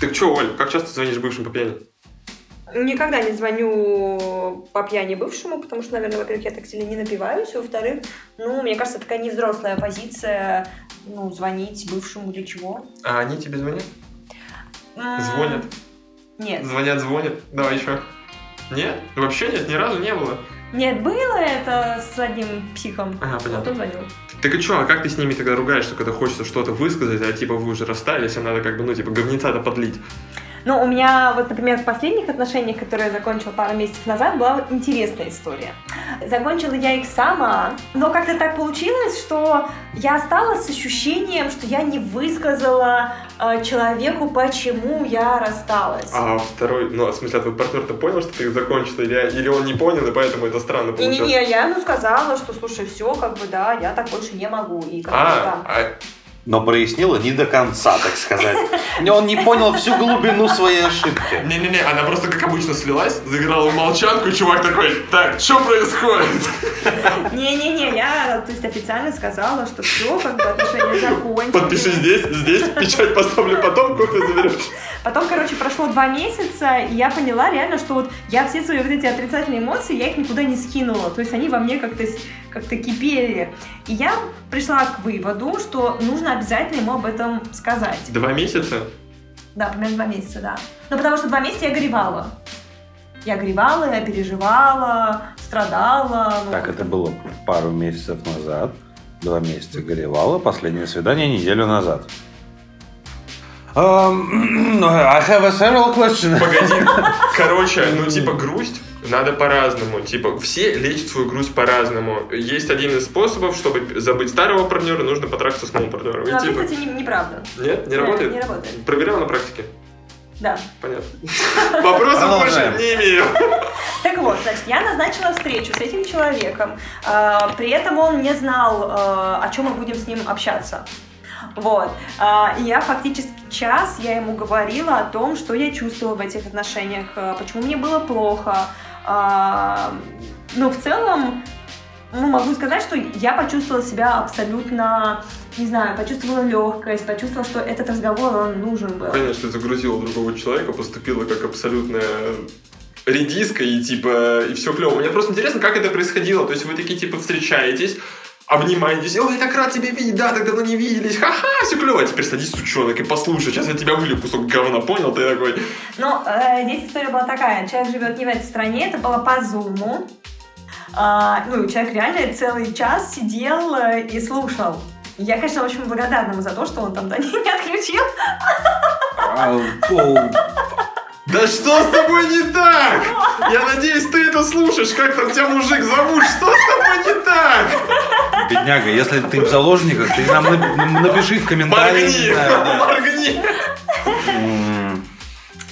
Так что, Оль, как часто звонишь бывшим по пьяни? Никогда не звоню по пьяни бывшему, потому что, наверное, во-первых, я так сильно не напиваюсь, во-вторых, ну, мне кажется, такая невзрослая позиция, ну, звонить бывшему для чего. А они тебе звонят? Звонят? Нет. Звонят, звонят. Давай еще. Нет? Вообще нет, ни разу не было. Нет, было это с одним психом. Ага, понятно. он звонил. Так и что, а как ты с ними тогда ругаешься, когда хочется что-то высказать, а типа вы уже расстались, а надо как бы, ну, типа, говнеца-то подлить? Ну, у меня вот, например, в последних отношениях, которые я закончила пару месяцев назад, была интересная история. Закончила я их сама, но как-то так получилось, что я осталась с ощущением, что я не высказала э, человеку, почему я рассталась. А второй, ну, в смысле, а твой партнер-то понял, что ты их закончила, или, или он не понял, и поэтому это странно получилось? Не-не-не, я ему сказала, что, слушай, все, как бы, да, я так больше не могу. И как А, да. а, Но прояснила не до конца, так сказать. Он не понял всю глубину своей ошибки. не-не-не, она просто, как обычно, слилась, заиграла в молчанку, и чувак такой, так, что происходит? Не-не-не, я, то есть, официально сказала, что все, как бы, отношения закончились. Подпиши здесь, здесь, печать поставлю потом, кофе заберешь. Потом, короче, прошло два месяца, и я поняла реально, что вот я все свои вот эти отрицательные эмоции, я их никуда не скинула. То есть они во мне как-то как кипели. И я пришла к выводу, что нужно обязательно ему об этом сказать. Два месяца? Да, примерно два месяца, да. Ну, потому что два месяца я горевала. Я горевала, я переживала, страдала. ну, Так, это было пару месяцев назад. Два месяца горевала. Последнее свидание неделю назад. Um, I have a several questions. Погоди. Короче, ну типа грусть надо по-разному. Типа все лечат свою грусть по-разному. Есть один из способов, чтобы забыть старого партнера, нужно потрахаться с новым партнером. И Ну, вообще, типа, кстати, не- неправда. Нет, не Нет, работает? Не работает. Проверял на практике? Да. Понятно. Вопросов больше не имею. Так вот, значит, я назначила встречу с этим человеком. А, При этом он не знал, а, о чем мы будем с ним общаться. Вот. А, И я фактически час я ему говорила о том, что я чувствовала в этих отношениях, а, почему мне было плохо. А, Ну, в целом, ну, могу сказать, что я почувствовала себя абсолютно, не знаю, почувствовала легкость, почувствовала, что этот разговор, он нужен был. Конечно, загрузила другого человека, поступила как абсолютная редиска и типа, и все клево. Мне просто интересно, как это происходило. То есть вы такие типа встречаетесь, обнимаетесь, ой, я так рад тебя видеть, да, так давно не виделись, ха-ха, все клево, а теперь садись, сучонок, и послушай, сейчас я тебя вылью кусок говна, понял? Ты такой, Но э, здесь история была такая. Человек живет не в этой стране, это было по зуму. А, ну, человек реально целый час сидел э, и слушал. Я, конечно, очень благодарна ему за то, что он там да, не, не отключил. Да что с тобой не так? Я надеюсь, ты это слушаешь, как там тебя мужик зовут, что с тобой не так? Бедняга, если ты в заложниках, ты нам нап- напиши в комментариях. Моргни, Да, да. моргни. М,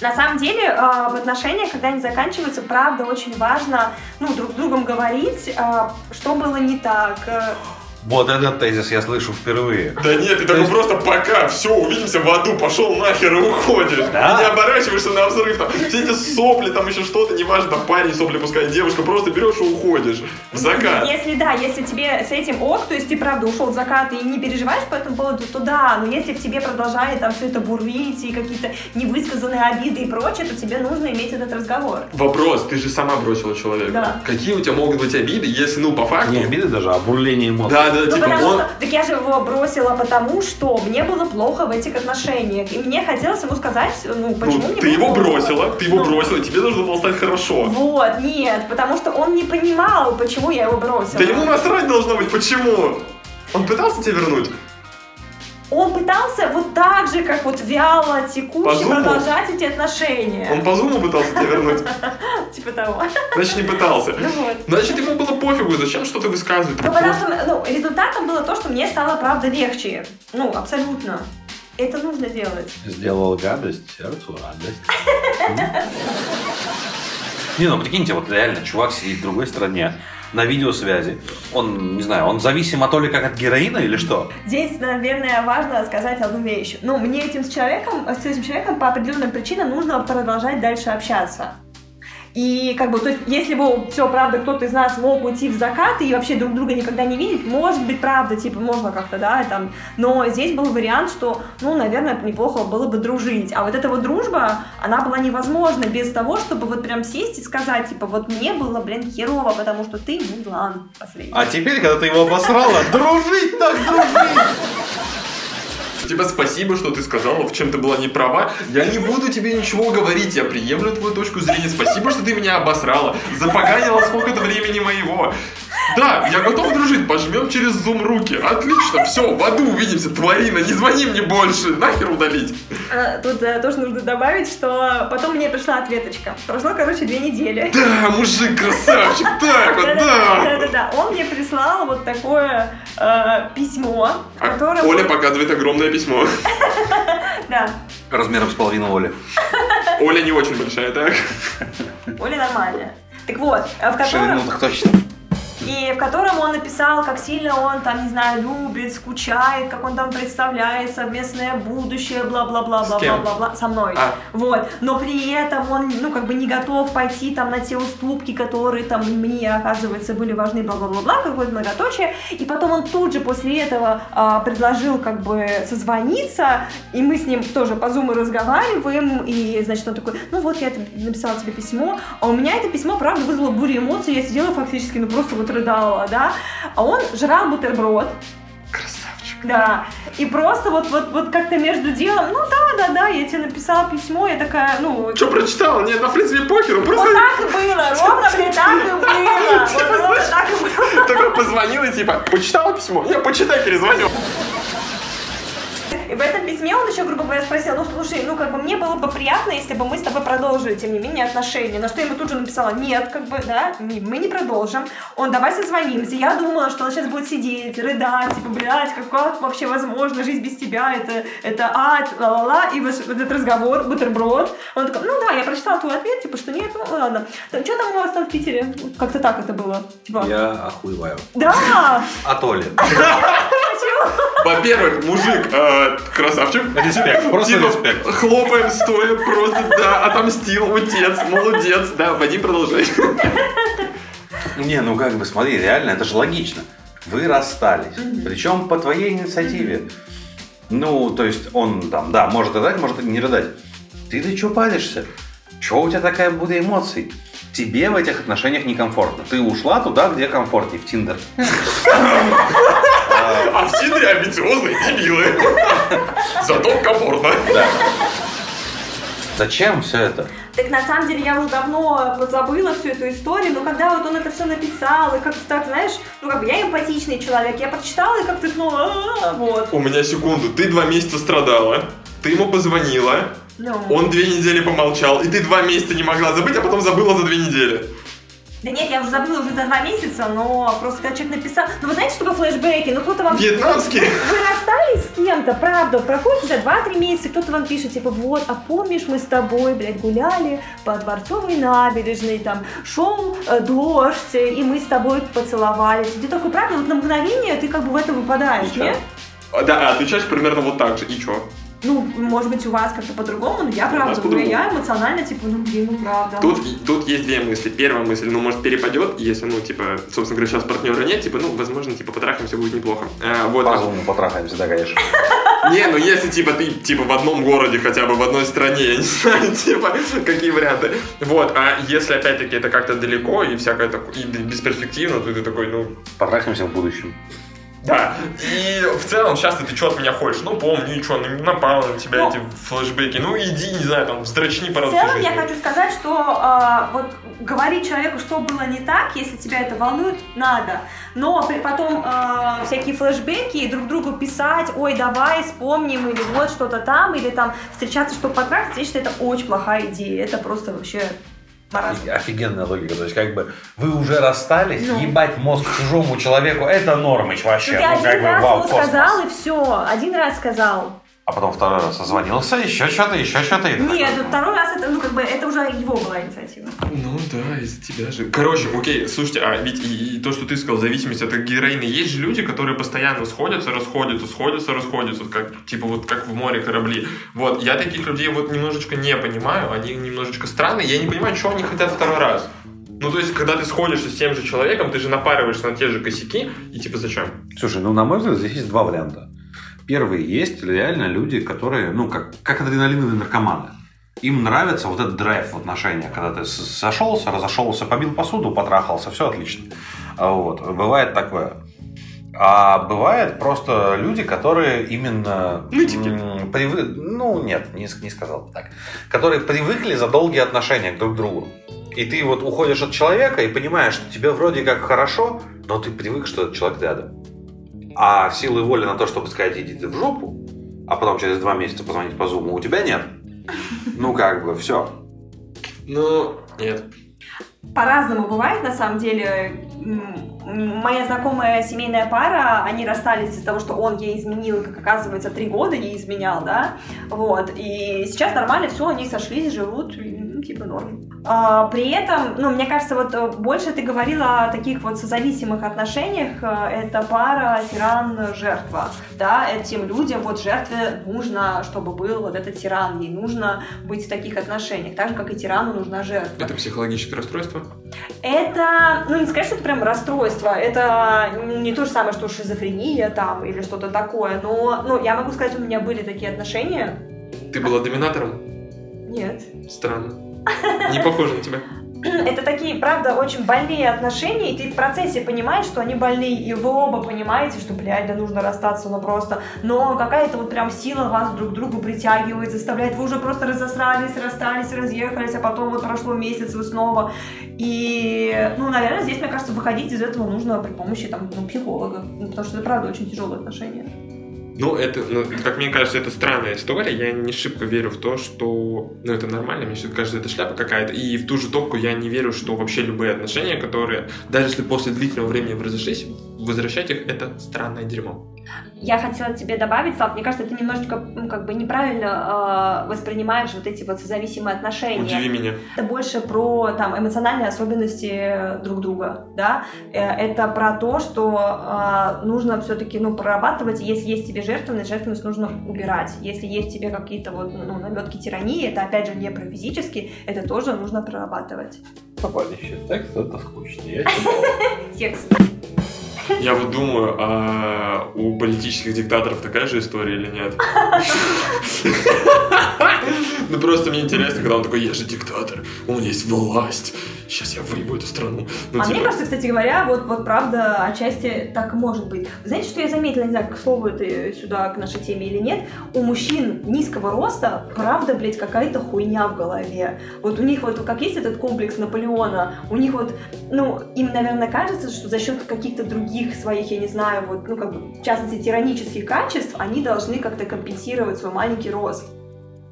На самом деле, э, в отношениях, когда они заканчиваются, правда, очень важно ну, друг с другом говорить, э, что было не так. Вот этот тезис я слышу впервые. Да нет, ты такой просто пока, все, увидимся в аду, пошел нахер и уходишь. Да. И не оборачиваешься на взрыв, там, все эти сопли, там еще что-то, неважно, парень сопли пускай, девушка, просто берешь и уходишь в закат. Если да, если тебе с этим ок, то есть ты правда ушел в закат и не переживаешь по этому поводу, то да, но если в тебе продолжает там все это бурлить и какие-то невысказанные обиды и прочее, то тебе нужно иметь этот разговор. Вопрос, ты же сама бросила человека. Да. Какие у тебя могут быть обиды, если, ну, по факту... Не обиды даже, а бурление эмоций. Да, да, Ну, типа, потому он... что, так я же его бросила потому, что мне было плохо в этих отношениях. И мне хотелось ему сказать, ну, почему Ну, мне ты его плохо. бросила, ты его Ну. бросила, тебе должно было стать хорошо. Вот, нет, потому что он не понимал, почему я его бросила. Да ему насрать должно быть, почему? Он пытался тебя вернуть? Он пытался вот так же, как вот вяло, текуще продолжать эти отношения. Он по зуму пытался тебя вернуть? Типа того. Значит, не пытался. Ну. Значит, ему было пофигу, зачем что-то высказывать? Ну, потому что, ну, результатом было то, что мне стало, правда, легче. Ну, абсолютно. Это нужно делать. Сделал гадость, сердцу радость. Не, ну прикиньте, вот реально чувак сидит в другой стране, на видеосвязи. Он, не знаю, он зависим от Оли как от героина или что? Здесь, наверное, важно сказать одну вещь. Ну, мне этим с человеком, с этим человеком по определенным причинам нужно продолжать дальше общаться. И как бы, то есть, если бы все, правда, кто-то из нас мог уйти в закат и вообще друг друга никогда не видеть, может быть, правда, типа, можно как-то, да, там, но здесь был вариант, что, ну, наверное, неплохо было бы дружить. А вот эта вот дружба, она была невозможна без того, чтобы вот прям сесть и сказать, типа, вот мне было, блин, херово, потому что ты мудлан последний. А теперь, когда ты его обосрала, дружить так дружить! Типа, спасибо, что ты сказала, в чем ты была не права. Я не буду тебе ничего говорить, я приемлю твою точку зрения. Спасибо, что ты меня обосрала. Запоганила сколько-то времени моего. Да, я готов дружить, пожмем через зум руки. Отлично, все, в аду увидимся, тварина, не звони мне больше, нахер удалить. А, Тут э, тоже нужно добавить, что потом мне пришла ответочка. Прошло, короче, две недели. Да, мужик, красавчик, так вот, да. Да-да-да. Он мне прислал вот такое э, письмо, в А котором... Оля показывает огромное письмо. Да, Размером с половину Оли. Оля не очень большая, так? Оля нормальная. Так вот, э, в котором... Ширину так точно. И в котором он написал, как сильно он там, не знаю, любит, скучает, как он там представляет совместное будущее, бла-бла-бла-бла-бла-бла кем? бла со мной. А. Вот. Но при этом он, ну, как бы не готов пойти там на те уступки, которые там мне, оказывается, были важны, бла-бла-бла-бла, какое-то многоточие. И потом он тут же после этого а, предложил как бы созвониться, и мы с ним тоже по зуму разговариваем, и, значит, он такой, ну вот, я написала тебе письмо, а у меня это письмо, правда, вызвало бурю эмоций, я сидела фактически, ну, просто вот рыдала, да, а он жрал бутерброд, Красавчик. да, и просто вот, вот, вот как-то между делом, ну да, да, да, я тебе написала письмо, я такая, ну, Что прочитал? Нет, на принципе похеру, вот просто так и было, ровно, блин, так и было, вот так и было. такой позвонил и типа, почитала письмо? Не, почитай, перезвоню. И в этом письме он еще, грубо говоря, спросил, ну слушай, ну как бы мне было бы приятно, если бы мы с тобой продолжили, тем не менее, отношения. На что я ему тут же написала, нет, как бы, да, мы не продолжим. Он, давай созвонимся. Я думала, что он сейчас будет сидеть, рыдать, типа, блядь, как, как вообще возможно, жизнь без тебя, это, это ад, ла-ла-ла. И вот этот разговор, бутерброд. Он такой, ну да, я прочитала твой ответ, типа, что нет, ну ладно. Что там у вас там в Питере? Как-то так это было. Типа, Я охуеваю. да, От Оли. почему? Во-первых, мужик, э, красавчик. Респект, просто Типа, респект. Хлопаем стоя, просто, да, отомстил, утец, молодец. Да, Вадим, продолжай. Не, ну как бы, смотри, реально, это же логично. Вы расстались. Причем по твоей инициативе. Ну, то есть он там, да, может рыдать, может не рыдать. Ты ты что палишься? Чего у тебя такая буря эмоций? Тебе в этих отношениях некомфортно. Ты ушла туда, где комфортнее, в Тиндер. А в Тиндере амбициозные дебилы. Зато комфортно. Да. Зачем все это? Так на самом деле я уже давно позабыла всю эту историю, но когда вот он это все написал, и как-то так, знаешь, ну как бы я эмпатичный человек, я прочитала и как-то снова, вот. У меня секунду. Ты два месяца страдала. Ты ему позвонила. Ну. Он две недели помолчал. И ты два месяца не могла забыть, а потом забыла за две недели. Да нет, я уже забыла уже за два месяца, но просто когда человек написал, ну вы знаете, что такое флешбеки, ну кто-то вам... Вьетнамский. Вы расстались с кем-то, правда, проходит уже 2-3 месяца, кто-то вам пишет, типа, вот, а помнишь, мы с тобой, блядь, гуляли по Дворцовой набережной, там, шел э, дождь, и мы с тобой поцеловались. Ты такой, правда, вот на мгновение ты как бы в это выпадаешь, нет? А, Да, отвечаешь примерно вот так же. И чё? Ну, может быть, у вас как-то по-другому, но я правда, по-другому. я эмоционально, типа, ну, блин, ну, правда. Тут, тут есть две мысли. Первая мысль, ну, может, перепадет, если, ну, типа, собственно говоря, сейчас партнера нет, типа, ну, возможно, типа, потрахаемся будет неплохо. А, вот. По зуму потрахаемся, да, конечно. Не, ну если типа ты типа в одном городе, хотя бы в одной стране, я не знаю, типа, какие варианты. Вот, а если опять-таки это как-то далеко и всякое такое, и бесперспективно, то ты такой, ну, Потрахаемся в будущем. Да. И в целом, сейчас ты что от меня хочешь? Ну, помню, ничего, напало на тебя Ну. эти флешбеки. Ну, иди, не знаю, там, вздрочни по В целом я хочу сказать, что а, вот говорить человеку, что было не так, если тебя это волнует, надо. Но при- потом а, всякие флешбеки и друг другу писать, ой, давай вспомним, или вот что-то там, или там встречаться, чтобы потрахаться, я считаю, это очень плохая идея. Это просто вообще маразм. Офигенная логика. То есть, как бы, вы уже расстались, Ну. ебать мозг чужому человеку, это нормыч вообще. Ну, ты Ну, один как бы, раз вау, ему космос. сказал, и все. Один раз сказал. А потом второй раз созвонился, еще что-то, еще что-то. и Нет, такой, второй раз это, ну, как бы, это уже его была инициатива. Ну да, из-за тебя же. Короче, окей, слушайте, а ведь и, и то, что ты сказал, зависимость от героина, есть же люди, которые постоянно сходятся, расходятся, сходятся, расходятся, как, типа вот как в море корабли. Вот, я таких людей вот немножечко не понимаю, они немножечко странные, я не понимаю, что они хотят второй раз. Ну, то есть, когда ты сходишься с тем же человеком, ты же напариваешься на те же косяки, и типа зачем? Слушай, ну, на мой взгляд, здесь есть два варианта. Первый, есть реально люди, которые, ну, как, как адреналиновые наркоманы. Им нравится вот этот драйв в отношениях, когда ты сошелся, разошелся, побил посуду, потрахался, все отлично. А Вот, бывает такое. А бывает просто люди, которые именно... Нытики. м, привы- Ну, нет, не, не сказал бы так. Которые привыкли за долгие отношения друг к другу. И ты вот уходишь от человека и понимаешь, что тебе вроде как хорошо, но ты привык, что этот человек рядом. А силы воли на то, чтобы сказать, иди ты в жопу, а потом через два месяца позвонить по зуму, у тебя нет. Ну, как бы, все. Ну, нет. По-разному бывает, на самом деле. Моя знакомая семейная пара, они расстались из-за того, что он ей изменил, как оказывается, три года ей изменял, да, вот, и сейчас нормально все, они сошлись, живут, ну, типа норм. А, при этом, ну, мне кажется, вот э, больше ты говорила о таких вот созависимых отношениях, э, это пара тиран-жертва, да, этим людям, вот жертве нужно, чтобы был вот этот тиран, ей нужно быть в таких отношениях, так же, как и тирану нужна жертва. Это психологическое расстройство? Это, ну не сказать, что это прям расстройство, это не то же самое, что шизофрения там или что-то такое, но ну, я могу сказать, у меня были такие отношения. Ты была доминатором? Нет. Странно. Не похоже на тебя. Это такие, правда, очень больные отношения, и ты в процессе понимаешь, что они больные, и вы оба понимаете, что, блядь, да нужно расстаться, ну просто. Но какая-то вот прям сила вас друг к другу притягивает, заставляет, вы уже просто разосрались, расстались, разъехались, а потом вот прошло месяц, вы снова. И, ну, наверное, здесь, мне кажется, выходить из этого нужно при помощи, там, ну, психолога, ну, потому что это, правда, очень тяжелые отношения. Ну, это, ну, как мне кажется, это странная история. Я не шибко верю в то, что... Ну, это нормально, мне все кажется, это шляпа какая-то. И в ту же топку я не верю, что вообще любые отношения, которые, даже если после длительного времени разошлись, возвращать их, это странное дерьмо. Я хотела тебе добавить, Слав, мне кажется, ты немножечко, ну, как бы неправильно э, воспринимаешь вот эти вот созависимые отношения. Удиви меня. Это больше про там эмоциональные особенности друг друга, да. Э, Это про то, что э, нужно все-таки ну прорабатывать. Если есть тебе жертвенность, жертвенность нужно убирать. Если есть тебе какие-то вот ну, наметки тирании, это опять же не про физически, это тоже нужно прорабатывать. Попадющий текст, это скучно. Я Текст. Я вот думаю, а у политических диктаторов такая же история или нет? Ну просто мне интересно, когда он такой, я же диктатор, у меня есть власть, сейчас я выебу эту страну. Ну, а типа, мне кажется, кстати говоря, вот, вот правда, отчасти так и может быть. Знаете, что я заметила, не знаю, к слову это сюда, к нашей теме или нет, у мужчин низкого роста, правда, блядь, какая-то хуйня в голове. Вот у них вот, как есть этот комплекс Наполеона, у них вот, ну, им, наверное, кажется, что за счет каких-то других своих, я не знаю, вот, ну, как бы, в частности, тиранических качеств, они должны как-то компенсировать свой маленький рост.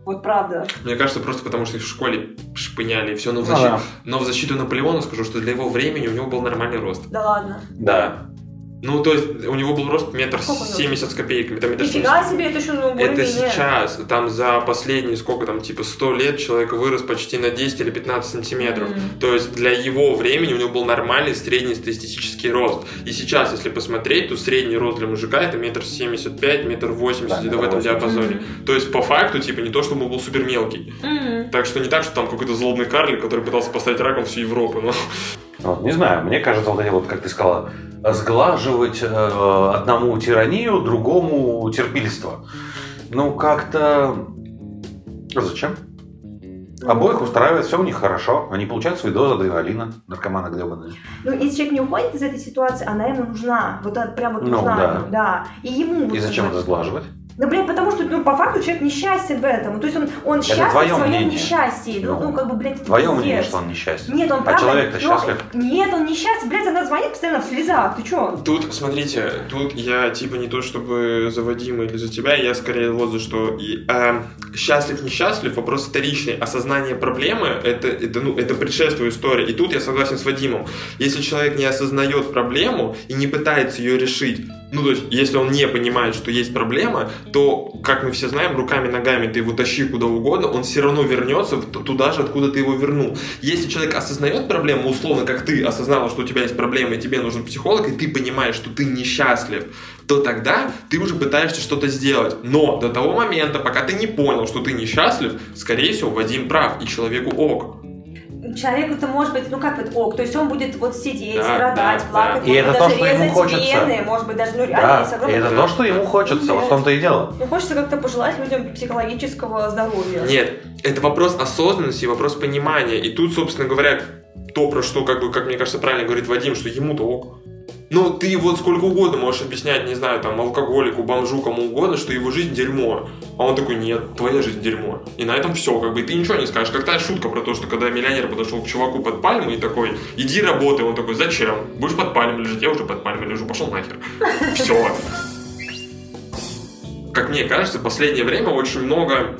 Вот правда. Мне кажется, просто потому что их в школе шпыняли и все. Но, в Ну защиту, да. но в защиту Наполеона скажу, что для его времени у него был нормальный рост. Да ладно. Да. Ну, то есть, у него был рост метр семьдесят с копейками. Там метр Нифига себе, это еще, ну, Это более-менее. сейчас, там за последние, сколько там, типа 100 лет человек вырос почти на 10 или 15 сантиметров. Мгм. То есть для его времени у него был нормальный средний статистический рост. И сейчас, если посмотреть, то средний рост для мужика это метр семьдесят пять, метр восемьдесят, Да, где-то в этом 80. диапазоне. То есть по факту, типа, не то, чтобы он был супер мелкий. Мгм. Так что не так, что там какой-то злобный карлик, который пытался поставить раком всю Европу. Но... Вот, не знаю, мне кажется, вот эти вот, как ты сказала, сглаживать э, одному тиранию, другому терпильство. Ну, как-то... Зачем? Обоих устраивает, все у них хорошо. Они получают свои дозы адреналина, наркоманы гребаные. Ну, если человек не уходит из этой ситуации, она ему нужна. Вот это прям вот Ну, нужна. да. ему, да. И ему... И зачем это сглаживать? Да, блядь, потому что, ну, по факту человек несчастен в этом. То есть он, он счастлив твое в своем мнение. несчастье. Ну, Ну, ну, как бы, блядь, это Твое мнение, что он несчастен. Нет, он А правда... человек-то ну, счастлив? Нет, он несчастен. Блядь, она звонит постоянно в слезах. Ты чё? Тут, смотрите, тут я типа не то чтобы за Вадима или за тебя, я скорее вот за что. И, э, счастлив, несчастлив, вопрос вторичный. Осознание проблемы это, это, ну, это предшествует история. И тут я согласен с Вадимом. Если человек не осознает проблему и не пытается ее решить, ну, то есть, если он не понимает, что есть проблема, то, как мы все знаем, руками, ногами ты его тащи куда угодно, он все равно вернется туда же, откуда ты его вернул. Если человек осознает проблему, условно, как ты осознала, что у тебя есть проблема, и тебе нужен психолог, и ты понимаешь, что ты несчастлив, то тогда ты уже пытаешься что-то сделать. Но до того момента, пока ты не понял, что ты несчастлив, скорее всего, Вадим прав, и человеку ок человеку это может быть, ну как вот ок, то есть он будет вот сидеть, да, страдать, да, плакать, да. и это то, что ему хочется. Вены, может быть, даже ну реально да, и это то, что ему хочется, Нет. вот в том-то и дело. Ну хочется как-то пожелать людям психологического здоровья. Нет, это вопрос осознанности, вопрос понимания, и тут, собственно говоря, то, про что, как бы, как мне кажется, правильно говорит Вадим, что ему-то ок. Ну, ты вот сколько угодно можешь объяснять, не знаю, там, алкоголику, бомжу, кому угодно, что его жизнь дерьмо. А он такой, нет, твоя жизнь дерьмо. И на этом все, как бы, ты ничего не скажешь. Как та шутка про то, что когда миллионер подошел к чуваку под пальму и такой, иди работай, он такой, зачем? Будешь под пальмой лежать, я уже под пальмой лежу, пошел нахер. Все. Как мне кажется, в последнее время очень много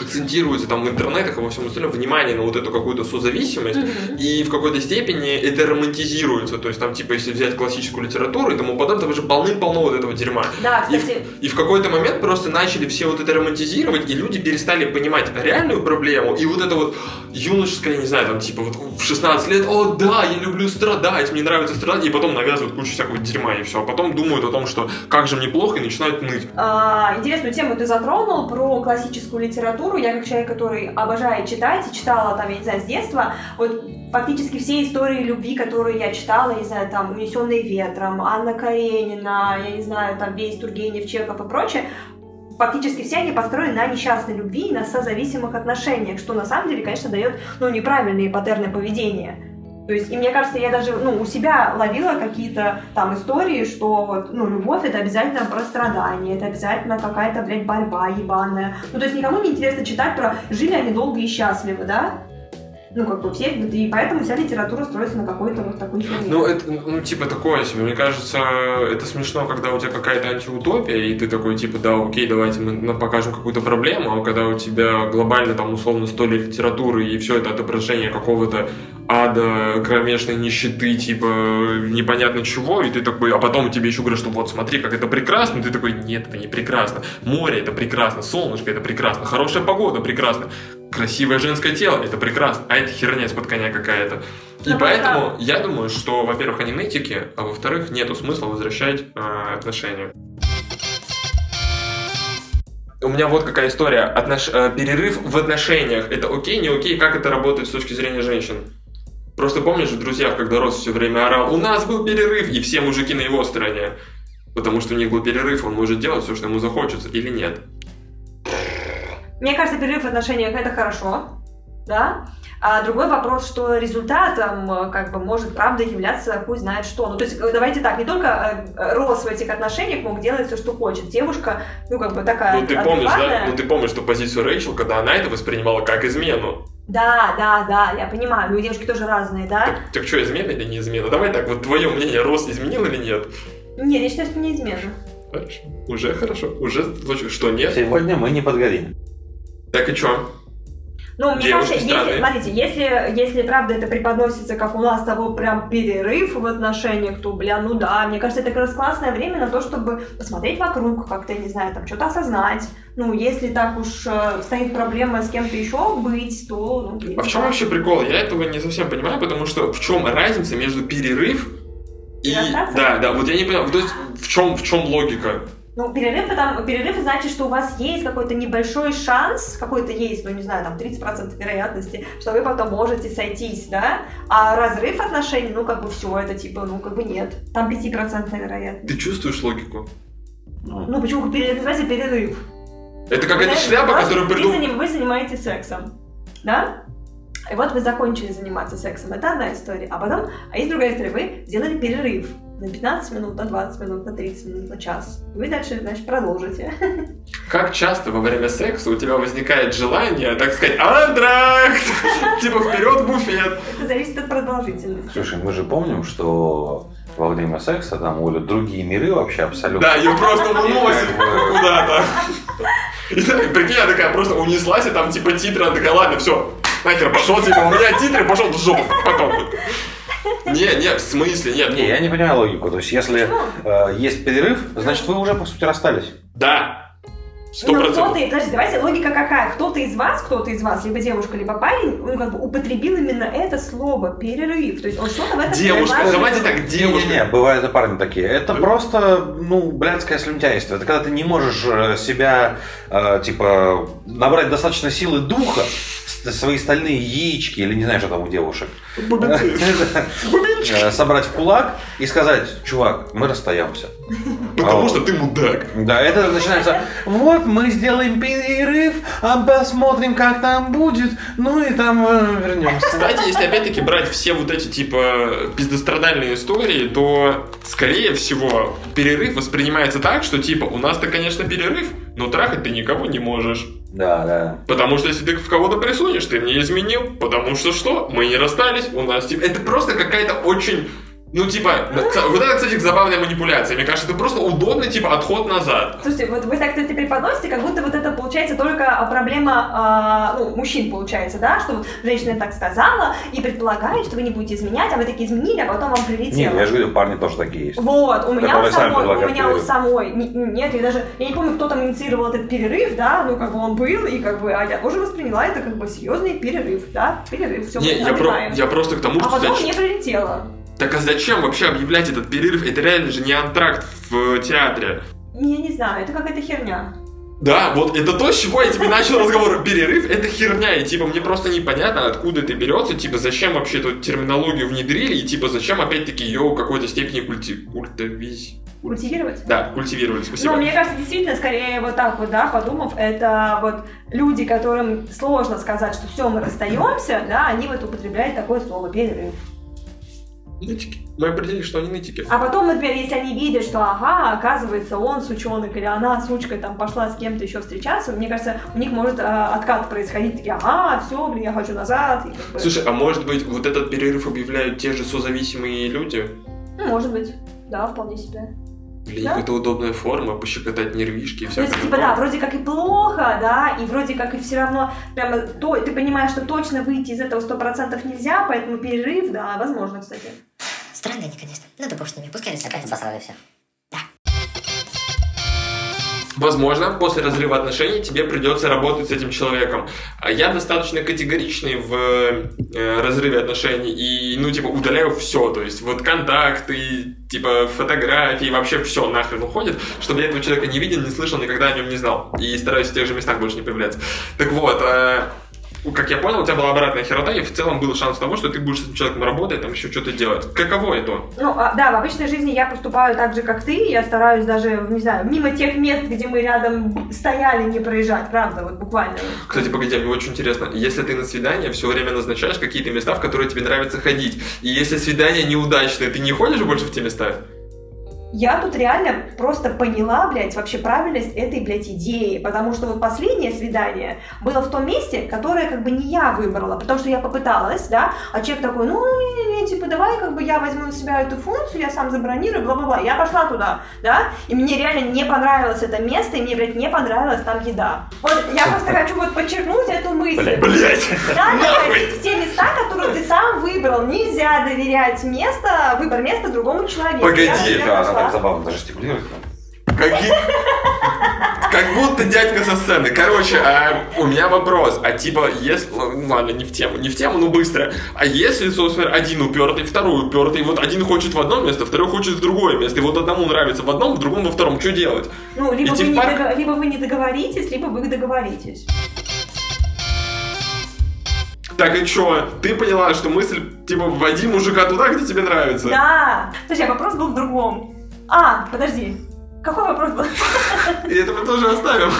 акцентируется там в интернетах и во всем остальном внимание на вот эту какую-то созависимость, mm-hmm. и в какой-то степени это романтизируется. То есть там, типа, если взять классическую литературу и тому подобное, там же полным-полно вот этого дерьма. Да, кстати... и, в, и в какой-то момент просто начали все вот это романтизировать, и люди перестали понимать реальную проблему, и вот это вот юношеское, не знаю, там, типа, вот в 16 лет, о, да, я люблю страдать, мне нравится страдать, и потом навязывают кучу всякого дерьма, и все. А потом думают о том, что как же мне плохо, и начинают ныть. А, интересную тему ты затронул про классическую литературу литературу, я как человек, который обожает читать и читала там, я не знаю, с детства, вот фактически все истории любви, которые я читала, я не знаю, там, «Унесенные ветром», Анна Каренина, я не знаю, там, весь Тургенев, Чехов и прочее, фактически все они построены на несчастной любви и на созависимых отношениях, что на самом деле, конечно, дает ну, неправильные паттерны поведения. То есть, и мне кажется, я даже ну, у себя ловила какие-то там истории, что вот, ну, любовь это обязательно про страдания, это обязательно какая-то, блядь, борьба ебаная. Ну, то есть никому не интересно читать про жили они долго и счастливы, да? Ну, как бы все, и поэтому вся литература строится на какой-то вот такой херне. Ну, это, ну, типа, такое себе. Мне кажется, это смешно, когда у тебя какая-то антиутопия, и ты такой, типа, да, окей, давайте мы покажем какую-то проблему, а когда у тебя глобально, там, условно, сто литературы, и все это отображение какого-то ада, кромешной нищеты, типа, непонятно чего, и ты такой, а потом тебе еще говорят, что вот, смотри, как это прекрасно, и ты такой, нет, это не прекрасно, море это прекрасно, солнышко это прекрасно, хорошая погода прекрасно, красивое женское тело это прекрасно, а это херня из-под коня какая-то. И ну, поэтому да. я думаю, что, во-первых, они нытики, а во-вторых, нету смысла возвращать э, отношения. У меня вот какая история. Отнош... Э, перерыв в отношениях. Это окей, не окей? Как это работает с точки зрения женщин? Просто помнишь, в «Друзьях», когда Рос все время орал, у нас был перерыв, и все мужики на его стороне. Потому что у них был перерыв, он может делать все, что ему захочется, или нет. Мне кажется, перерыв в отношениях это хорошо, да? А другой вопрос, что результатом э, как бы может правда являться хуй знает что. Ну, то есть, э, давайте так, не только э, Рос в этих отношениях мог делать все, что хочет. Девушка, ну, как бы такая Ну, ты помнишь, да? Ну, ты помнишь, что позицию Рэйчел, когда она это воспринимала как измену. Да, да, да, я понимаю. Ну, девушки тоже разные, да? Так, так что, измена или не измена? Давай так, вот твое мнение, Рос изменил или нет? Нет, я считаю, что не измена. Хорошо. Уже хорошо. Уже что, нет? Сегодня мы не подгорим. Так и что? Ну, мне кажется, если, смотрите, если, если правда это преподносится, как у нас того прям перерыв в отношениях, то, бля, ну да, мне кажется, это как раз классное время на то, чтобы посмотреть вокруг, как-то, не знаю, там, что-то осознать. Ну, если так уж э, стоит проблема с кем-то еще быть, то... Ну, а в чем вообще прикол? Я этого не совсем понимаю, потому что в чем разница между перерыв и... Да, да, вот я не понимаю, то есть в чем, в чем логика? Ну, перерыв, потому, перерыв значит, что у вас есть какой-то небольшой шанс, какой-то есть, ну, не знаю, там, 30% вероятности, что вы потом можете сойтись, да? А разрыв отношений, ну, как бы все, это типа, ну, как бы нет. Там 5% вероятность. Ты чувствуешь логику? Ну, почему перерыв? Называется перерыв. Это какая-то шляпа, которую придумал... Вы занимаетесь сексом, да? И вот вы закончили заниматься сексом, это одна история. А потом, а есть другая история, вы сделали перерыв на 15 минут, на 20 минут, на 30 минут, на час. И вы дальше, значит, продолжите. Как часто во время секса у тебя возникает желание, так сказать, антракт! Типа вперед в буфет! Это зависит от продолжительности. Слушай, мы же помним, что во время секса там Оля другие миры вообще абсолютно. Да, ее просто уносит куда-то. И прикинь, она такая просто унеслась, и там типа титры, она такая, ладно, все, нахер пошел, типа, у меня титры, пошел в жопу потом. Не, не, в смысле, нет. Не, я не понимаю логику. То есть, если э, есть перерыв, значит, вы уже, по сути, расстались. Да. Сто Ну, кто-то, процентов. подожди, давайте, логика какая? Кто-то из вас, кто-то из вас, либо девушка, либо парень, ну, как бы употребил именно это слово перерыв. То есть он что-то в этом Девушка, предложил. давайте так, девушка. Не-не, бывают и парни такие. Это просто, ну, блядское слюнтяйство. Это когда ты не можешь э, себя, э, типа, набрать достаточно силы духа, свои стальные яички, или не знаю, что там у девушек, э, собрать в кулак и сказать, чувак, мы расстаемся. Потому А, что ты мудак. Да, это начинается, вот мы сделаем перерыв, а посмотрим, как там будет, ну и там э, вернемся. Кстати, если опять-таки брать все вот эти типа пиздострадальные истории, то скорее всего перерыв воспринимается так, что типа у нас-то, конечно, перерыв, но трахать ты никого не можешь. Да, да. Потому что если ты в кого-то присунешь, ты мне изменил. Потому что что? Мы не расстались, у нас типа... Это просто какая-то очень... Ну, типа, вот это, кстати, забавная манипуляция. Мне кажется, это просто удобный, типа, отход назад. Слушайте, вот вы так кстати, преподносите, как будто вот это получается только а, проблема а, ну, мужчин, получается, да, что вот женщина так сказала и предполагает, что вы не будете изменять, а вы такие изменили, а потом вам прилетело. я же говорю, парни тоже такие есть. Вот, у меня у самой, у меня у самой, не- нет, я даже, я не помню, кто там инициировал этот перерыв, да, ну, как бы он был, и как бы, а я тоже восприняла это как бы серьезный перерыв, да, перерыв, все, Не, я, про- я просто к тому, А что... потом зач- мне прилетело. Так а зачем вообще объявлять этот перерыв? Это реально же не антракт в театре. Я не знаю, это какая-то херня. Да, вот это то, с чего я тебе начал разговор. Перерыв — это херня, и типа мне просто непонятно, откуда это берется, типа зачем вообще эту терминологию внедрили, и типа зачем опять-таки ее в какой-то степени культи... культивись. Культивировать? Да, культивировали, спасибо. Ну, мне кажется, действительно, скорее вот так вот, да, подумав, это вот люди, которым сложно сказать, что все, мы расстаемся, да, они вот употребляют такое слово перерыв. Нытики. Мы определили, что они нытики. А потом, например, если они видят, что, ага, оказывается, он сучонок или она сучка там пошла с кем-то еще встречаться, мне кажется, у них может а, откат происходить, такие, ага, все, блин, я хочу назад. И как бы, Слушай, а может быть, вот этот перерыв объявляют те же созависимые люди? ну, может быть, да, вполне себе. Для Да. них это удобная форма, пощекотать нервишки и То всякое есть, типа, да, вроде как и плохо, да, и вроде как и все равно, прямо, то, ты понимаешь, что точно выйти из этого сто процентов нельзя, поэтому перерыв, да, возможно, кстати. Странные они, конечно. Ну да бог с ними, пускай развлекаются. Обосрали все. Возможно, после разрыва отношений тебе придется работать с этим человеком. А Я достаточно категоричный в э, разрыве отношений и, ну, типа, удаляю все. То есть, вот контакты, типа, фотографии, вообще все нахрен уходит, чтобы я этого человека не видел, не слышал, никогда о нем не знал. И стараюсь в тех же местах больше не появляться. Так вот, э, как я понял, у тебя была обратная херота, и в целом был шанс того, что ты будешь с этим человеком работать, там еще что-то делать. Каково это? Ну, а, да, в обычной жизни я поступаю так же, как ты, я стараюсь даже, не знаю, мимо тех мест, где мы рядом стояли, не проезжать, правда, вот буквально. Кстати, погоди, мне очень интересно, если ты на свидание все время назначаешь какие-то места, в которые тебе нравится ходить, и если свидание неудачное, ты не ходишь больше в те места? Я тут реально просто поняла, блядь, вообще правильность этой, блядь, идеи. Потому что вот последнее свидание было в том месте, которое как бы не я выбрала. Потому что я попыталась, да, а человек такой, ну, не-не-не, типа, давай как бы я возьму на себя эту функцию, я сам забронирую, бла-бла-бла. Я пошла туда, да, и мне реально не понравилось это место, и мне, блядь, не понравилась там еда. Вот я просто хочу вот подчеркнуть эту мысль. Блять! Надо Нахуй! ходить в те места, которые ты сам выбрал. Нельзя доверять место, выбор места другому человеку. Погоди, Я, пошла. Так забавно жестикулирует. Какие... Как будто дядька со сцены. Короче, а, у меня вопрос. А типа, если... ну, Ладно, не в тему, не в тему, но быстро. А если, собственно, один упертый, второй упертый, вот один хочет в одно место, второй хочет в другое место, и вот одному нравится в одном, другому во втором, что делать? Ну, либо Идти вы, в не парк? дого- либо вы не договоритесь, либо вы договоритесь. Так и чё? Ты поняла, что мысль, типа, вводи мужика туда, где тебе нравится? Да. Подожди, а вопрос был в другом. А, подожди. Какой вопрос был? И это мы тоже оставим.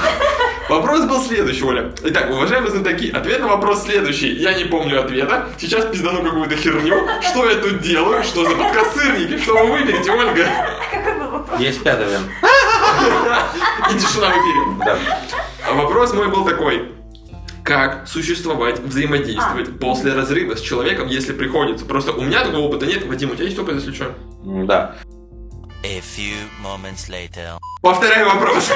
Вопрос был следующий, Оля. Итак, уважаемые знатоки, ответ на вопрос следующий. Я не помню ответа. Сейчас пиздану какую-то херню. Что я тут делаю? Что за подкаст сырники? Что вы выберете, Ольга? Какой был вопрос? Есть пятый вариант. И тишина в эфире. Да. А вопрос мой был такой. Как существовать, взаимодействовать после разрыва с человеком, если приходится? Просто у меня такого опыта нет. Вадим, у тебя есть опыт, если что? Да. A few moments later. Повторяю вопрос.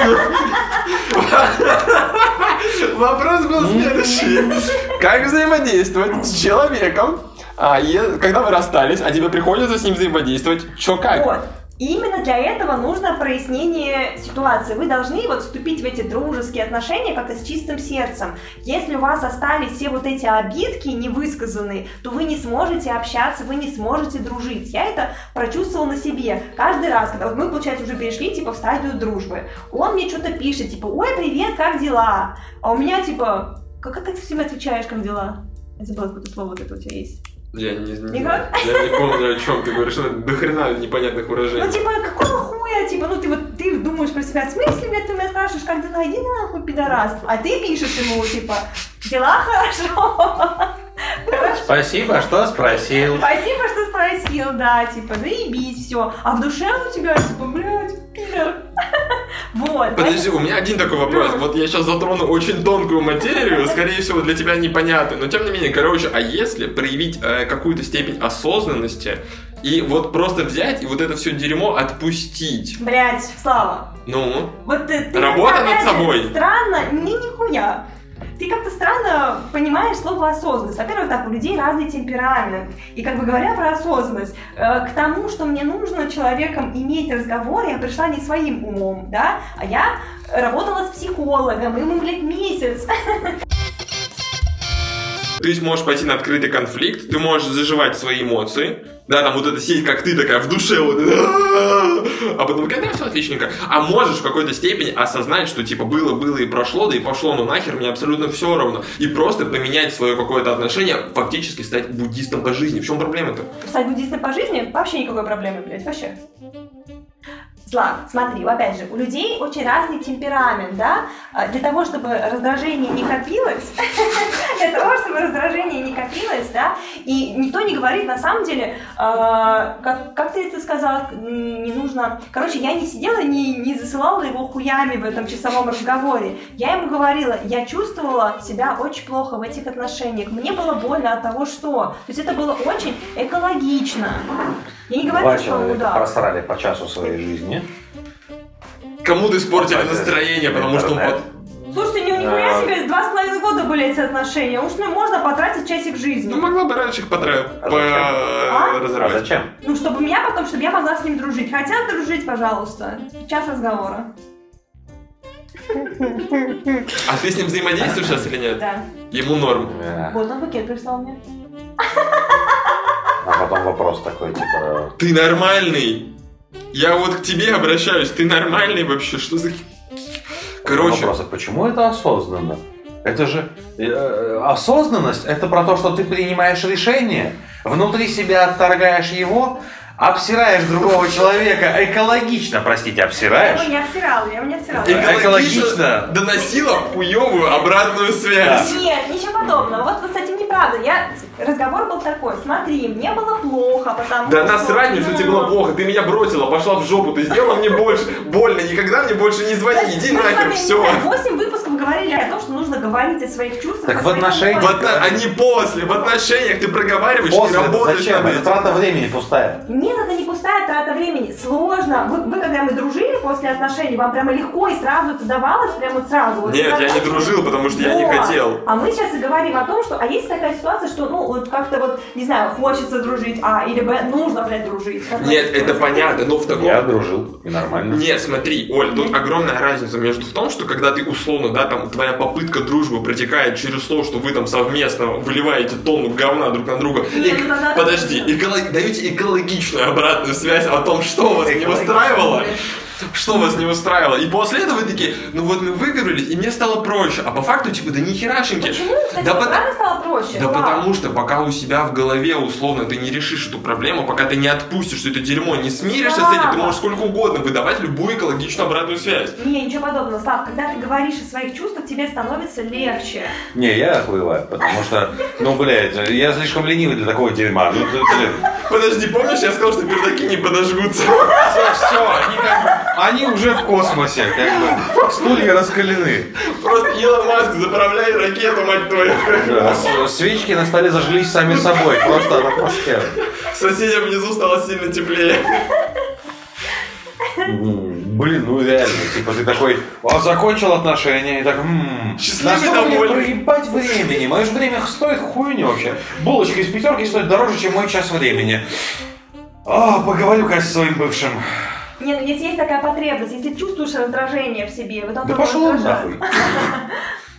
Вопрос был следующий. Как взаимодействовать с человеком, а, когда вы расстались, а тебе приходится с ним взаимодействовать? Чё как? Именно для этого нужно прояснение ситуации. Вы должны вот вступить в эти дружеские отношения как-то с чистым сердцем. Если у вас остались все вот эти обидки невысказанные, то вы не сможете общаться, вы не сможете дружить. Я это прочувствовала на себе. Каждый раз, когда вот мы, получается, уже перешли типа в стадию дружбы, он мне что-то пишет, типа, ой, привет, как дела? А у меня типа, как, как ты всегда отвечаешь, как дела? Я забыла, какое слово вот это у тебя есть. Я не, не знаю. Я не помню, о чем ты говоришь. Ну, До хрена непонятных выражений. Ну, типа, какого хуя, типа, ну, ты вот, ты думаешь про себя, в смысле, меня ты меня спрашиваешь, как дела, иди нахуй, пидорас, а ты пишешь ему, типа, дела хорошо, Спасибо, что спросил. спасибо, что спросил, да, типа, заебись, все, а в душе у тебя, типа, блядь, пидор, вот. Подожди, у меня один такой вопрос. Вот я сейчас затрону очень тонкую материю, скорее всего, для тебя непонятно. Но тем не менее, короче, а если проявить э, какую-то степень осознанности и вот просто взять и вот это все дерьмо отпустить? Блядь, Слава, Ну, вот ты, ты Работа над собой. Странно, не нихуя. Ты как-то странно понимаешь слово осознанность. Во-первых, так, у людей разный темперамент. И как бы говоря про осознанность, э, к тому, что мне нужно человеком иметь разговор, я пришла не своим умом, да, а я работала с психологом, и мы, блядь, месяц. ты можешь пойти на открытый конфликт, ты можешь заживать свои эмоции, да, там вот это сидеть, как ты такая в душе, вот, а потом, когда все отличненько. А можешь в какой-то степени осознать, что типа было, было и прошло, да и пошло, ну нахер, мне абсолютно все равно. И просто поменять свое какое-то отношение, фактически стать буддистом по жизни. В чем проблема-то? Стать буддистом по жизни вообще никакой проблемы, блядь, вообще. Слав, смотри, опять же, у людей очень разный темперамент, да? А Для того, чтобы раздражение не копилось, для того, чтобы раздражение не копилось, да, и никто не говорит, на самом деле, а, как, как ты это сказал, м, не нужно... Короче, я не сидела, не, не засылала его хуями в этом часовом разговоре. Я ему говорила, я чувствовала себя очень плохо в этих отношениях. Мне было больно от того, что... То есть это было очень экологично. Я не говорю, Два что он человека просрали по часу своей жизни. Кому-то испортили настроение, потому что он... под- Слушайте, не нихуя А. себе, два с половиной года были эти отношения. Уж ну, можно потратить часик жизни. Ну, могла бы раньше их подра... А по- А? А разорвать. зачем? Ну, чтобы меня потом, чтобы я могла с ним дружить. Хотят дружить, пожалуйста. Час разговора. А ты с ним взаимодействуешь сейчас или нет? Да. Ему норм. Э, Вот он букет прислал мне. А потом вопрос такой, типа... Ты нормальный. Я вот к тебе обращаюсь. Ты нормальный вообще? Что за... Короче, Вопрос, а почему это осознанно? Это же э, осознанность, это про то, что ты принимаешь решение, внутри себя отторгаешь его, обсираешь другого человека, экологично, простите, Я обсираешь. его не обсирала, я его не обсирала. Экологично. доносила хуевую обратную связь. Нет, ничего подобного. Вот, вот с этим неправда. Я... Разговор был такой. Смотри, мне было плохо, потому Да что... насрать мне, что ну, тебе было плохо. Ты меня бросила, пошла в жопу. Ты сделала мне больше больно. Никогда мне больше не звони. Иди с нахер, все. знаю, 8 выпусков говорили о том, что нужно говорить о своих чувствах. Так в отношениях- В отно- Они после, в отношениях ты проговариваешь и После, это работаешь зачем? Это трата времени пустая. Нет, это не пустая трата времени. Сложно. Вы, вы когда мы дружили после отношений, вам прямо легко и сразу это давалось, прямо сразу. Вот Нет, я не дружил, потому что я не Вот. хотел. А мы сейчас и говорим о том, что, а есть такая ситуация, что, ну, вот как-то вот, не знаю, хочется дружить, а, или, б, нужно, блядь, дружить. Как Нет, это понятно, но в таком... Я дружил, и нормально. Нет, смотри, Оль, тут огромная разница между в том, что когда ты условно, да, там твоя попытка дружбы протекает через то, что вы там совместно выливаете тонну говна друг на друга. И- ну Подожди, эко- даете экологичную обратную связь о том, что вас не устраивало, что вас не устраивало. И после этого вы такие, ну вот мы выговорились, и мне стало проще. А по факту, типа, да ни херашеньки. Почему, кстати, Да правда стало проще? Да Вау. потому что пока у себя в голове условно ты не решишь эту проблему, пока ты не отпустишь что это дерьмо, не смиришься с этим, ты можешь сколько угодно выдавать любую экологичную обратную связь. Не, ничего подобного, Слав, когда ты говоришь о своих чувствах, тебе становится легче. Не, я охуеваю, потому что, ну, блядь, я слишком ленивый для такого дерьма. Ну, ты, блин, Подожди, помнишь, я сказал, что пердаки не подожгутся? все, все, они как они уже в космосе, как бы, стулья раскалены. Просто Илон Маск, заправляй ракету, мать твою. Да, Свечки на столе зажглись сами собой, просто от атмосферы. Соседям внизу стало сильно теплее. Блин, ну реально, типа ты такой, а закончил отношения, и так, ммм, Счастливый, на что мне проебать времени? Мое же время стоит хуйню вообще. Булочка из пятерки стоит дороже, чем мой час времени. А, поговорю-ка с своим бывшим. Не, ну если есть такая потребность, если чувствуешь раздражение в себе, там Да пошел он нахуй.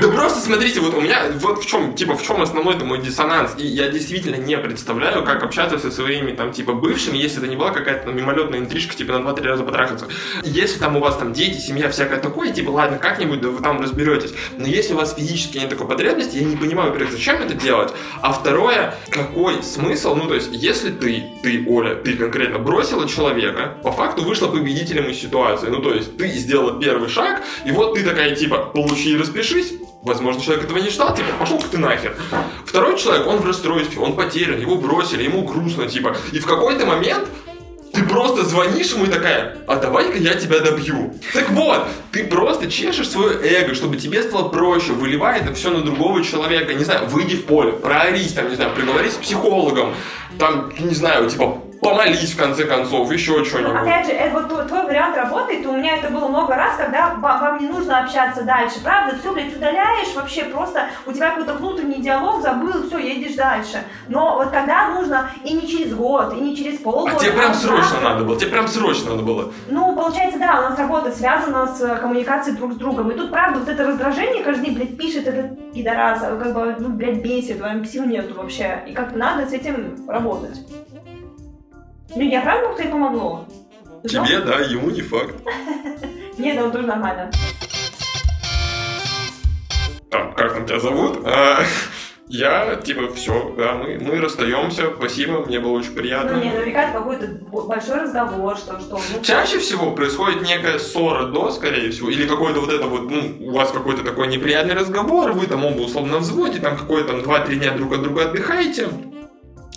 Да просто смотрите, вот у меня вот в чем, типа, в чем основной мой диссонанс. И я действительно не представляю, как общаться со своими, там, типа, бывшими, если это не была какая-то там, мимолетная интрижка, типа, на 2-3 раза потрахаться. Если там у вас там дети, семья, всякое такое, типа, ладно, как-нибудь, да вы там разберетесь. Но если у вас физически нет такой потребности, я не понимаю, во-первых, зачем это делать, а второе, какой смысл, ну, то есть, если ты, ты, Оля, ты конкретно бросила человека, по факту вышла победителем из ситуации. Ну, то есть, ты сделала первый шаг, и вот ты такая, типа, получи и распишись, Возможно, человек этого не ждал, типа, пошел ты нахер. Второй человек, он в расстройстве, он потерян, его бросили, ему грустно, типа. И в какой-то момент ты просто звонишь ему и такая, а давай-ка я тебя добью. Так вот, ты просто чешешь свое эго, чтобы тебе стало проще, выливай это все на другого человека. Не знаю, выйди в поле, проорись, там, не знаю, приговорись с психологом, там, не знаю, типа, помолись в конце концов, еще Ну, что-нибудь. опять же, это вот твой, твой вариант работает, и у меня это было много раз, когда ва- вам не нужно общаться дальше, правда? Все, блядь, удаляешь, вообще просто у тебя какой-то внутренний диалог, забыл, все, едешь дальше. Но вот когда нужно и не через год, и не через полгода. А тебе прям срочно надо было, тебе прям срочно надо было. Ну, получается, да, у нас работа связана с э, коммуникацией друг с другом. И тут, правда, вот это раздражение каждый день, блядь, пишет этот пидорас, а как бы, ну, блядь, бесит, вам сил нету вообще. И как-то надо с этим работать. Ну, я правда, кстати, помогло. Тебе, да, ему не факт. Нет, ну, тоже нормально. там, как там тебя зовут? А, я, типа, все, да, мы, мы расстаемся, спасибо, мне было очень приятно. Ну, не, наверняка это какой-то большой разговор, что, что, ну, Чаще всего происходит некая ссора до, скорее всего, или какой-то вот это вот, ну, у вас какой-то такой неприятный разговор, вы там оба условно на взводе, там какой-то там 2-3 дня друг от друга отдыхаете,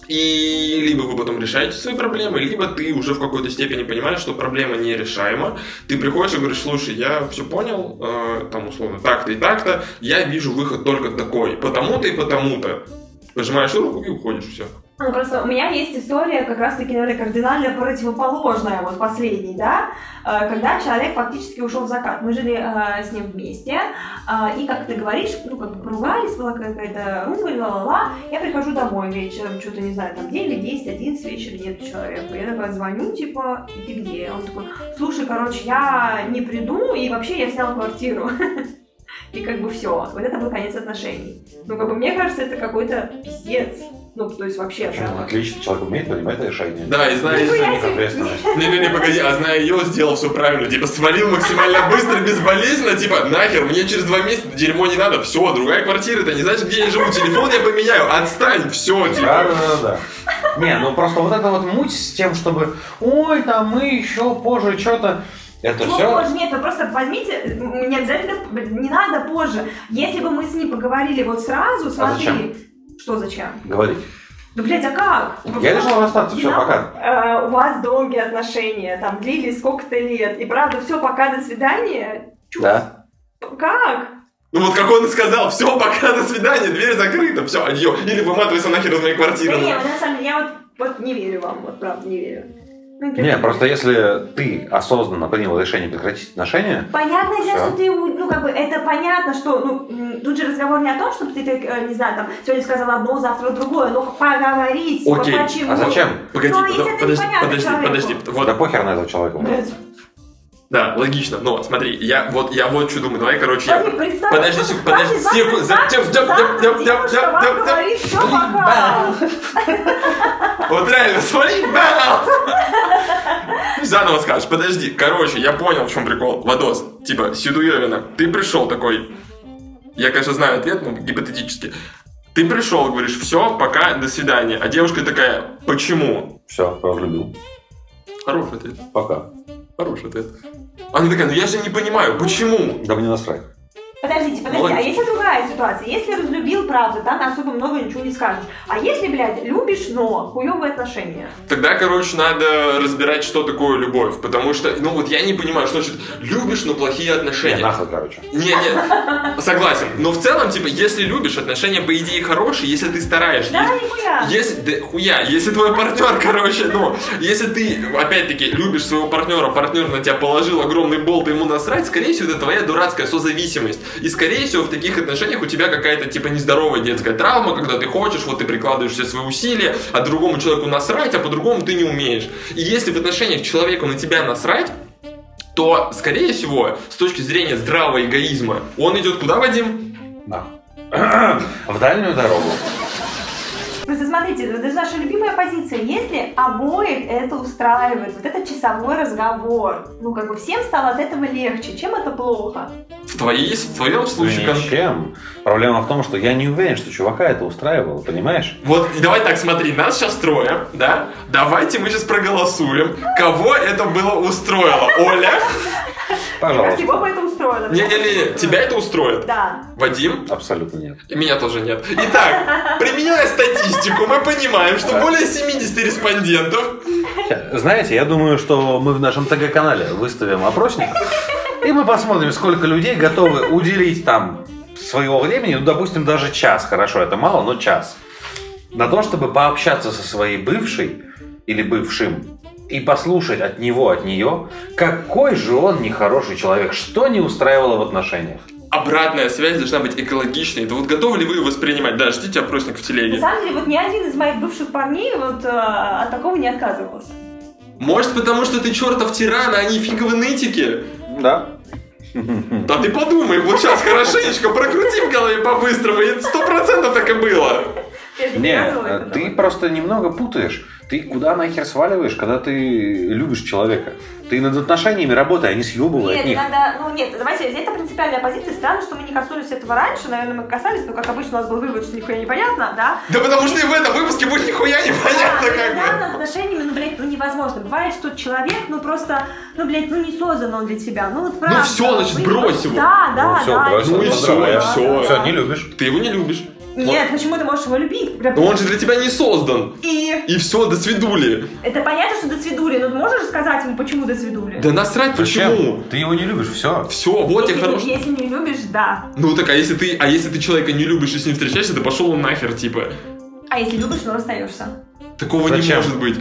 и либо вы потом решаете свои проблемы, либо ты уже в какой-то степени понимаешь, что проблема нерешаема. Ты приходишь и говоришь, слушай, я все понял, э, там условно так-то и так-то, я вижу выход только такой, потому-то и потому-то. Пожимаешь руку и уходишь, все. Ну, просто у меня есть история как раз-таки, наверное, кардинально противоположная, вот последней, да, э, когда человек фактически ушел в закат. Мы жили э, с ним вместе, э, и, как ты говоришь, ну, как бы поругались, была какая-то ругань, ла-ла-ла. Я прихожу домой вечером, что-то, не знаю, там 9, 10, 11 вечера нет человека. Я такая звоню, типа, и ты где? Он такой, слушай, короче, я не приду, и вообще я снял квартиру. И как бы все. Вот это был конец отношений. Ну, как бы мне кажется, это какой-то пиздец. Ну, то есть вообще. Почему? прям. Отлично, человек умеет принимать решения. Да, и знаешь, Ну, я. Не-не-не, погоди, а зная ее, сделал все правильно. Типа, свалил максимально быстро, безболезненно. Типа, нахер, мне через два месяца дерьмо не надо. Все, другая квартира, ты не знаешь, где я живу. Телефон я поменяю. Отстань, все, Да, типа. да, да, да. Не, ну просто вот это вот муть с тем, чтобы, ой, там мы еще позже что-то. Это Ну, все. позже, нет, вы просто возьмите, не обязательно, не надо позже. Если бы мы с ним поговорили вот сразу, смотри. А зачем? Что зачем? Говорить. Да, блядь, а как? Я решил расстаться, Не все, пока. Э, у вас долгие отношения, там длились сколько-то лет, и правда, все, пока, до свидания. Чё? Да. Как? Ну вот как он и сказал, все, пока, до свидания, дверь закрыта, все, адьё. Или выматывайся нахер из моей Да квартиры. не, вот на самом деле, я вот, вот не верю вам, вот правда не верю. Ну, Не, просто если ты осознанно принял решение прекратить отношения, Понятное дело, Всё. что ты, ну, как бы, это понятно, что, ну, тут же разговор не о том, чтобы ты, как, э, не знаю, там, сегодня сказала одно, завтра другое, но поговорить, типа, Окей, почему. а зачем? Погоди, Ну, а это подожди, подожди, человеку? подожди. Вот, да похер на этого человека. Блядь. Да, логично. Но смотри, я вот, я вот что думаю. Давай, короче, я... Подожди, представь, Подожди, секунду. Вот реально, смотри! Заново скажешь, подожди. Короче, я понял, в чем прикол. Вадос, типа, Сидуевина, ты пришел такой... Я, конечно, знаю ответ, но гипотетически. Ты пришел, говоришь, все, пока, до свидания. А девушка такая, почему? Все, разлюбил. Хороший ответ, Пока. Хороший ответ. Она такая, ну я же не понимаю, почему? Да мне насрать. Подождите, подождите, а если другая ситуация? Если разлюбил, правда, там особо много ничего не скажешь. А если, блядь, любишь, но хуёвые отношения? Тогда, короче, надо разбирать, что такое любовь. Потому что, ну вот я не понимаю, что значит любишь, но плохие Не, отношения. нахуй, короче. Не, не, согласен. Но в целом, типа, если любишь, отношения, по идее, хорошие, если ты стараешься. Да, нихуя. Если, да, хуя, если твой партнер, короче, ну, если ты, опять-таки, любишь своего партнера, партнер на тебя положил огромный болт, и ему насрать, скорее всего, это твоя дурацкая созависимость. И, скорее всего, в таких отношениях у тебя какая-то, типа, нездоровая детская травма, когда ты хочешь, вот ты прикладываешь все свои усилия, а другому человеку насрать, а по-другому ты не умеешь. И если в отношениях человеку на тебя насрать, то, скорее всего, с точки зрения здравого эгоизма, он идет куда, Вадим? Да. В дальнюю дорогу. Просто смотрите, это же наша любимая позиция. Если обоих это устраивает, вот этот часовой разговор, ну как бы всем стало от этого легче. Чем это плохо? В, твоей, в твоем случае кон- Ничем. Проблема в том, что я не уверен, что чувака это устраивало, понимаешь? Вот, давай так, смотри, нас сейчас трое, да? Давайте мы сейчас проголосуем, кого это было устроило. Оля? Пожалуйста. Его бы это устроило. Не-не-не, тебя это устроит? Да. Вадим? Абсолютно нет. И меня тоже нет. Итак, применяя статистику, мы понимаем, что более 70 респондентов Знаете, я думаю, что мы в нашем ТГ-канале выставим опросник, и мы посмотрим, сколько людей готовы уделить там своего времени, ну, допустим, даже час, хорошо, это мало, но час, на то, чтобы пообщаться со своей бывшей или бывшим и послушать от него, от нее, какой же он нехороший человек, что не устраивало в отношениях. обратная связь должна быть экологичной. Да вот готовы ли вы воспринимать? Да, ждите опросник в На телеге. самом деле, вот ни один из моих бывших парней вот э, от такого не отказывался. Может, потому что ты чертов тиран, а они фиговы нытики? Да. Да ты подумай, вот сейчас хорошенечко прокрути в голове по-быстрому, и сто процентов так и было. Не, доказывает э, этого. ты просто немного путаешь. Ты куда нахер сваливаешь, когда ты любишь человека? Ты над отношениями работай, а не съебывай Нет, от них. иногда, ну нет, давайте, это принципиальная позиция. Странно, что мы не коснулись этого раньше, наверное, мы касались, но как обычно у нас был вывод, что нихуя непонятно, да? Да потому что и в этом выпуске будет нихуя непонятно Да, как иногда бы. над отношениями, ну, блядь, ну невозможно. Бывает, что человек, ну просто, ну, блядь, ну не создан он для тебя. Ну вот правда. всё, значит, Вы- брось его. Да, да, Ну, всё, да. да, и да, всё, да, да. Все, не любишь. Ты его не любишь. Нет, почему ты можешь его любить? Прям- Но он же для тебя не создан. И И все, до свидули. это понятно, что до свидули, но ты можешь сказать ему, почему до свидули? Да насрать, почему? Ты его не любишь, все. Все, вот тебе если, хороший. если не любишь, да. Ну так, а если ты, а если ты человека не любишь и с ним встречаешься, то пошел он нахер, типа. А если любишь, ну расстаешься. Такого не Зачем? может быть.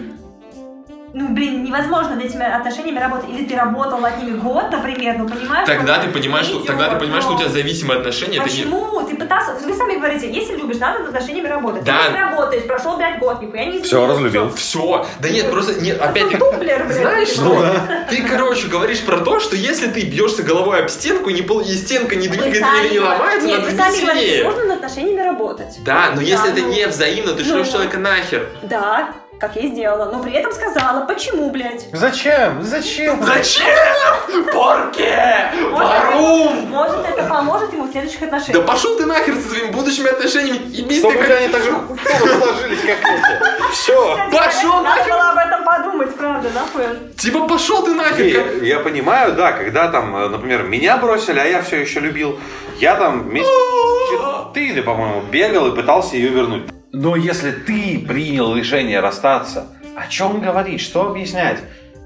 Ну, блин, невозможно над этими отношениями работать. Или ты работал над ними год, например, ну понимаешь? Тогда ты понимаешь, что, тогда ты понимаешь, что у тебя зависимые отношения. это не- Почему? Ты пытался... Вы сами говорите, если любишь, надо над отношениями работать. Да. Ты не работаешь, прошел, блядь, год, нихуя не изменилось, разлюбил. Все. Да нет, просто нет, опять-таки. Тумблер, блядь. Знаешь ты что? Ну Ты, короче, говоришь про то, что если ты бьешься головой об стенку, не пол- и стенка не двигается сами или не ломается, Нет, надо сами говорите, сильнее. нужно над отношениями работать. Да, но если Да, это ну. не взаимно, ты шлешь Ну. человека нахер. Да, как я и сделала. Но при этом сказала, почему, блядь? Зачем? Зачем? Зачем? Порке! Варум! Может, это поможет ему в следующих Да отношениях. пошел ты нахер со своими будущими отношениями и бей Чтобы как... они так же сложились, как эти. Все. Пошел Надо нахер! было об этом подумать, правда, нахуй? Типа пошел ты нахер! Я понимаю, да, когда там, например, меня бросили, а я все еще любил, я там месяца четыре, по-моему, бегал и пытался ее вернуть. Но если ты принял решение расстаться, о чем говорить, что объяснять?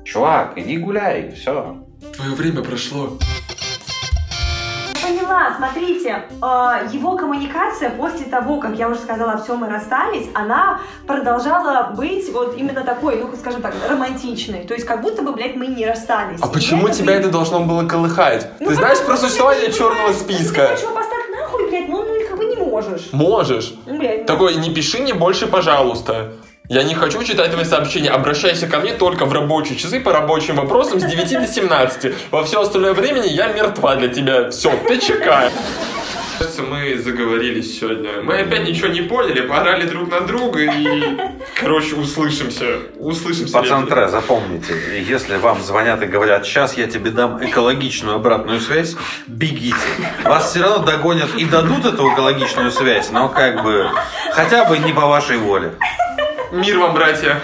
Чувак, иди гуляй, все. Твое время прошло. Я поняла, смотрите, э, его коммуникация после того, как я уже сказала, все, мы расстались, она продолжала быть вот именно такой, ну, скажем так, романтичной. То есть, как будто бы, блядь, мы не расстались. А И почему это тебя бы- это должно было колыхать? Ну, Ты знаешь про существование черного списка? Ты хочешь его поставить нахуй, блядь, ну, ну, как бы не можешь. Можешь. Ну. Такой, не пиши мне больше, пожалуйста. Я не хочу читать твои сообщения. Обращайся ко мне только в рабочие часы по рабочим вопросам с 9 до 17. Во все остальное времени я мертва для тебя. Все, ты чекай. Кажется, мы заговорились сегодня. Мы опять ничего не поняли, поорали друг на друга и, короче, услышимся. Услышимся. Пацан. Тре, запомните, если вам звонят и говорят, сейчас я тебе дам экологичную обратную связь, бегите. Вас все равно догонят и дадут эту экологичную связь, но как бы хотя бы не по вашей воле. Мир вам, братья.